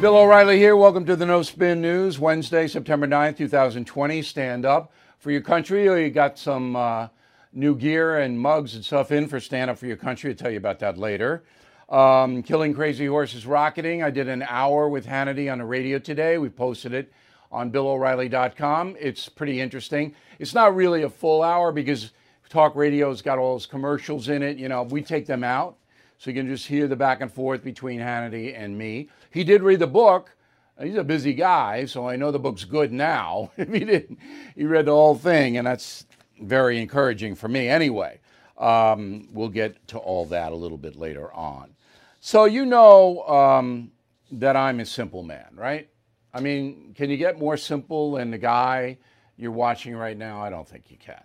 Bill O'Reilly here. Welcome to the No Spin News, Wednesday, September 9th, 2020. Stand up for your country. You got some uh, new gear and mugs and stuff in for Stand Up for Your Country. I'll tell you about that later. Um, Killing Crazy Horse's Rocketing. I did an hour with Hannity on the radio today. We posted it on BillO'Reilly.com. It's pretty interesting. It's not really a full hour because talk radio's got all those commercials in it. You know, we take them out so you can just hear the back and forth between Hannity and me. He did read the book. He's a busy guy, so I know the book's good now. if he didn't, he read the whole thing, and that's very encouraging for me. Anyway, um, we'll get to all that a little bit later on. So you know um, that I'm a simple man, right? I mean, can you get more simple than the guy you're watching right now? I don't think you can.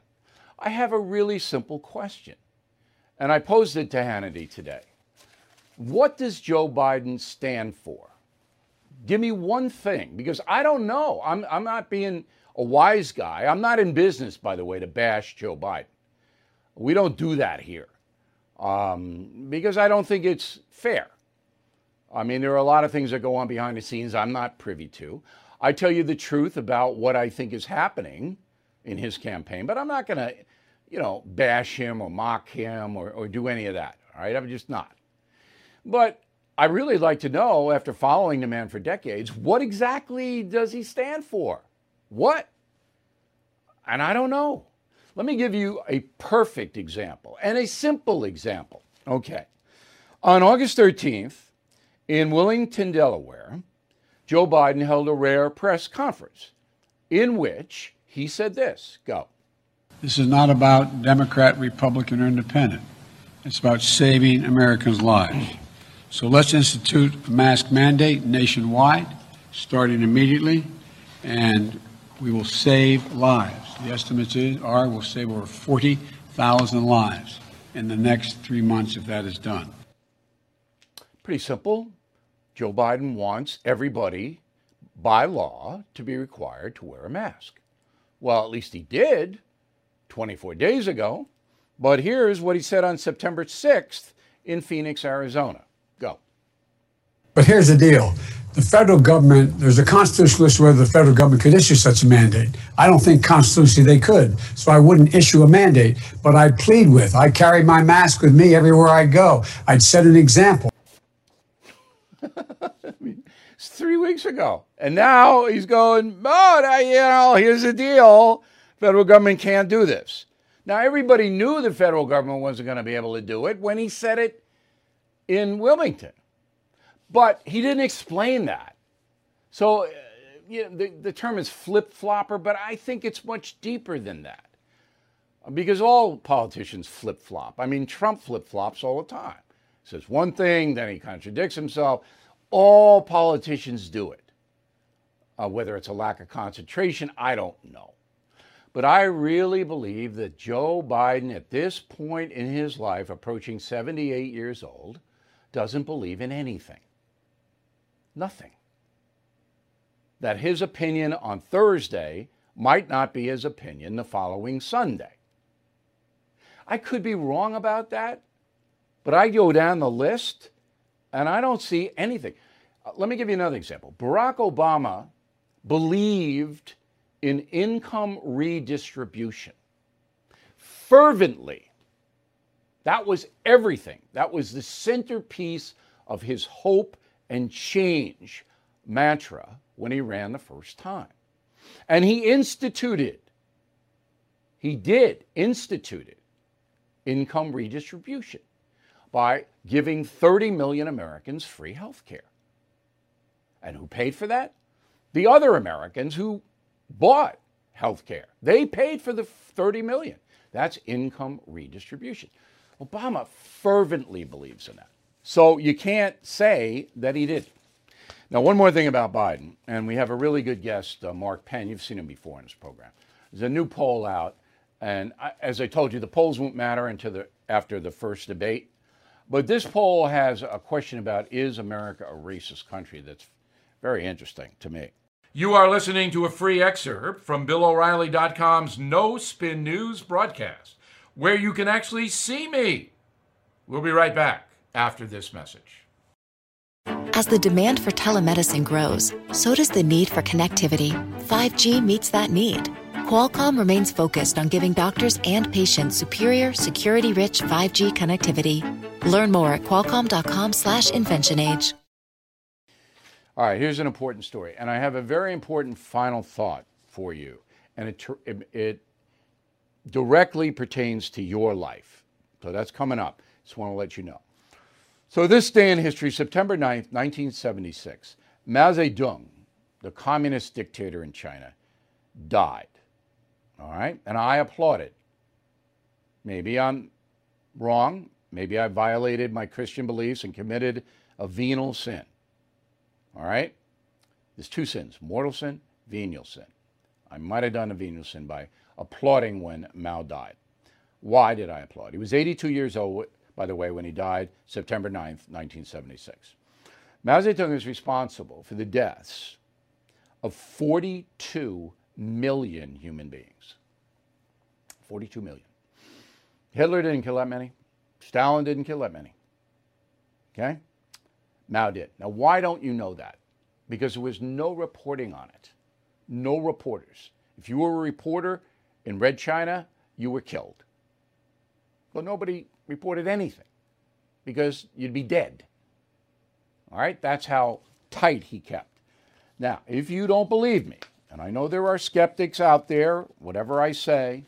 I have a really simple question. And I posed it to Hannity today. What does Joe Biden stand for? Give me one thing, because I don't know. I'm, I'm not being a wise guy. I'm not in business, by the way, to bash Joe Biden. We don't do that here um, because I don't think it's fair. I mean, there are a lot of things that go on behind the scenes I'm not privy to. I tell you the truth about what I think is happening in his campaign, but I'm not going to you know, bash him or mock him or, or do any of that. All right, I'm just not. But I really like to know, after following the man for decades, what exactly does he stand for? What? And I don't know. Let me give you a perfect example and a simple example. Okay. On August 13th, in Wilmington, Delaware, Joe Biden held a rare press conference in which he said this go. This is not about Democrat, Republican, or Independent. It's about saving Americans' lives. So let's institute a mask mandate nationwide, starting immediately, and we will save lives. The estimates are we'll save over 40,000 lives in the next three months if that is done. Pretty simple. Joe Biden wants everybody, by law, to be required to wear a mask. Well, at least he did 24 days ago. But here's what he said on September 6th in Phoenix, Arizona. Go. But here's the deal. The federal government, there's a constitutional issue whether the federal government could issue such a mandate. I don't think constitutionally they could, so I wouldn't issue a mandate. But I'd plead with, I carry my mask with me everywhere I go. I'd set an example. it's three weeks ago. And now he's going, oh, you know, here's the deal. Federal government can't do this. Now, everybody knew the federal government wasn't going to be able to do it when he said it in Wilmington. But he didn't explain that. So, uh, you know, the, the term is flip flopper, but I think it's much deeper than that. Because all politicians flip flop. I mean, Trump flip flops all the time. He Says one thing, then he contradicts himself. All politicians do it. Uh, whether it's a lack of concentration, I don't know. But I really believe that Joe Biden, at this point in his life, approaching 78 years old, doesn't believe in anything. Nothing. That his opinion on Thursday might not be his opinion the following Sunday. I could be wrong about that, but I go down the list and I don't see anything. Uh, let me give you another example. Barack Obama believed in income redistribution fervently. That was everything. That was the centerpiece of his hope and change mantra when he ran the first time. And he instituted, he did instituted income redistribution by giving 30 million Americans free health care. And who paid for that? The other Americans who bought health care. They paid for the 30 million. That's income redistribution. Obama fervently believes in that. So you can't say that he didn't. Now, one more thing about Biden, and we have a really good guest, uh, Mark Penn. You've seen him before in this program. There's a new poll out, and I, as I told you, the polls won't matter until the, after the first debate. But this poll has a question about is America a racist country that's very interesting to me. You are listening to a free excerpt from BillO'Reilly.com's No Spin News broadcast, where you can actually see me. We'll be right back after this message. As the demand for telemedicine grows, so does the need for connectivity. 5G meets that need. Qualcomm remains focused on giving doctors and patients superior, security-rich 5G connectivity. Learn more at qualcomm.com/inventionage. All right, here's an important story, and I have a very important final thought for you, and it it, it directly pertains to your life. So that's coming up. Just want to let you know. So this day in history, September 9th, 1976, Mao Zedong, the communist dictator in China, died. All right? And I applaud it. Maybe I'm wrong. Maybe I violated my Christian beliefs and committed a venial sin. All right? There's two sins mortal sin, venial sin. I might have done a venial sin by applauding when Mao died. Why did I applaud? He was 82 years old, by the way, when he died September 9th, 1976. Mao Zedong is responsible for the deaths of 42 million human beings. 42 million. Hitler didn't kill that many. Stalin didn't kill that many. Okay? Mao did. Now, why don't you know that? Because there was no reporting on it. No reporters. If you were a reporter in Red China, you were killed. Well, nobody reported anything because you'd be dead. All right? That's how tight he kept. Now, if you don't believe me, and I know there are skeptics out there, whatever I say,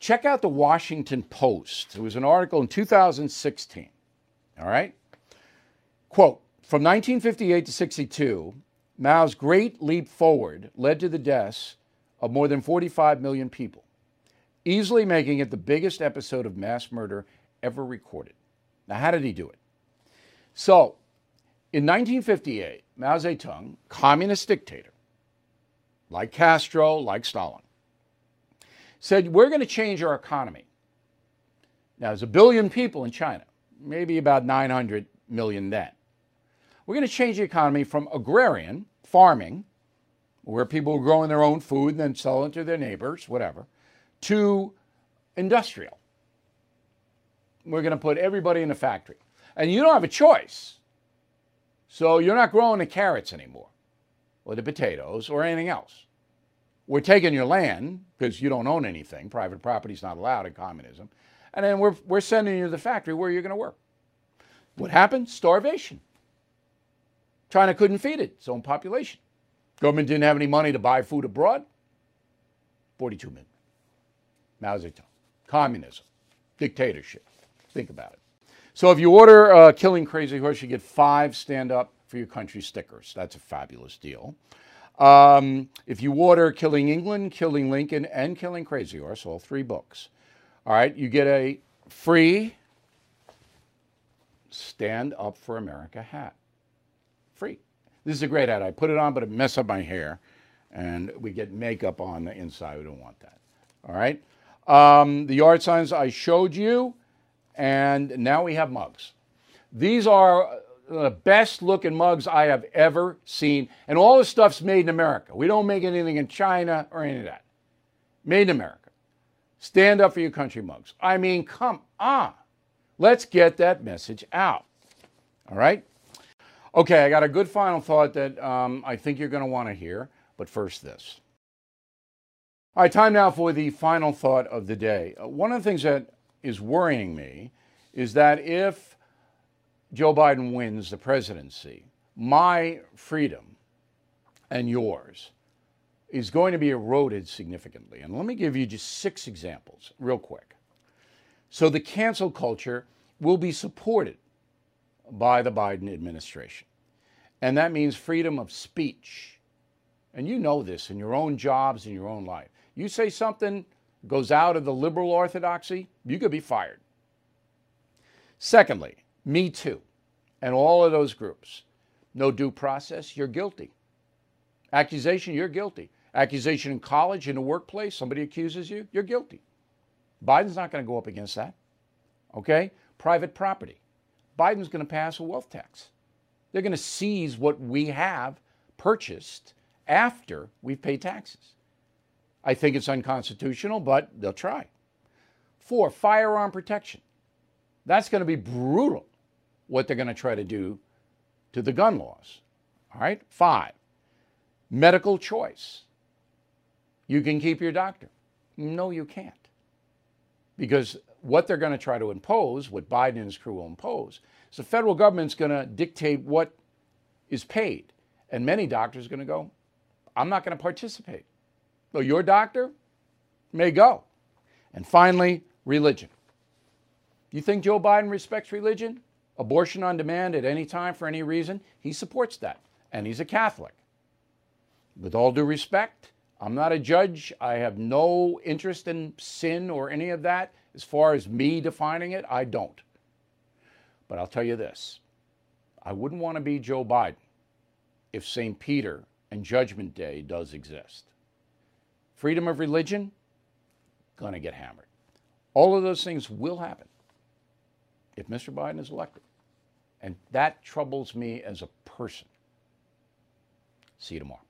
check out the Washington Post. There was an article in 2016. All right? Quote From 1958 to 62, Mao's great leap forward led to the deaths of more than 45 million people, easily making it the biggest episode of mass murder ever recorded. Now, how did he do it? So, in 1958, Mao Zedong, communist dictator, like Castro, like Stalin, said, We're going to change our economy. Now, there's a billion people in China, maybe about 900 million then. We're going to change the economy from agrarian, farming, where people are growing their own food and then selling it to their neighbors, whatever, to industrial. We're going to put everybody in a factory. And you don't have a choice. So you're not growing the carrots anymore, or the potatoes, or anything else. We're taking your land because you don't own anything. Private property is not allowed in communism. And then we're, we're sending you to the factory where you're going to work. What happens? Starvation. China couldn't feed its own population. Government didn't have any money to buy food abroad. 42 million. Mao Zedong. Communism. Dictatorship. Think about it. So if you order uh, Killing Crazy Horse, you get five stand up for your country stickers. That's a fabulous deal. Um, if you order Killing England, Killing Lincoln, and Killing Crazy Horse, all three books, all right, you get a free Stand Up for America hat free. This is a great hat. I put it on, but it mess up my hair, and we get makeup on the inside. We don't want that. All right. Um, the yard signs I showed you, and now we have mugs. These are the best looking mugs I have ever seen, and all this stuff's made in America. We don't make anything in China or any of that. Made in America. Stand up for your country mugs. I mean, come on. Let's get that message out. All right? Okay, I got a good final thought that um, I think you're going to want to hear, but first this. All right, time now for the final thought of the day. Uh, one of the things that is worrying me is that if Joe Biden wins the presidency, my freedom and yours is going to be eroded significantly. And let me give you just six examples, real quick. So the cancel culture will be supported by the Biden administration. And that means freedom of speech. And you know this in your own jobs, in your own life. You say something goes out of the liberal orthodoxy, you could be fired. Secondly, Me Too and all of those groups. No due process, you're guilty. Accusation, you're guilty. Accusation in college, in the workplace, somebody accuses you, you're guilty. Biden's not going to go up against that. Okay? Private property. Biden's going to pass a wealth tax. They're going to seize what we have purchased after we've paid taxes. I think it's unconstitutional, but they'll try. Four, firearm protection. That's going to be brutal what they're going to try to do to the gun laws. All right? Five, medical choice. You can keep your doctor. No, you can't. Because what they're going to try to impose, what Biden and his crew will impose, is the federal government's going to dictate what is paid. And many doctors are going to go, I'm not going to participate. So your doctor may go. And finally, religion. You think Joe Biden respects religion? Abortion on demand at any time for any reason? He supports that. And he's a Catholic. With all due respect, I'm not a judge. I have no interest in sin or any of that. As far as me defining it, I don't. But I'll tell you this I wouldn't want to be Joe Biden if St. Peter and Judgment Day does exist. Freedom of religion, gonna get hammered. All of those things will happen if Mr. Biden is elected. And that troubles me as a person. See you tomorrow.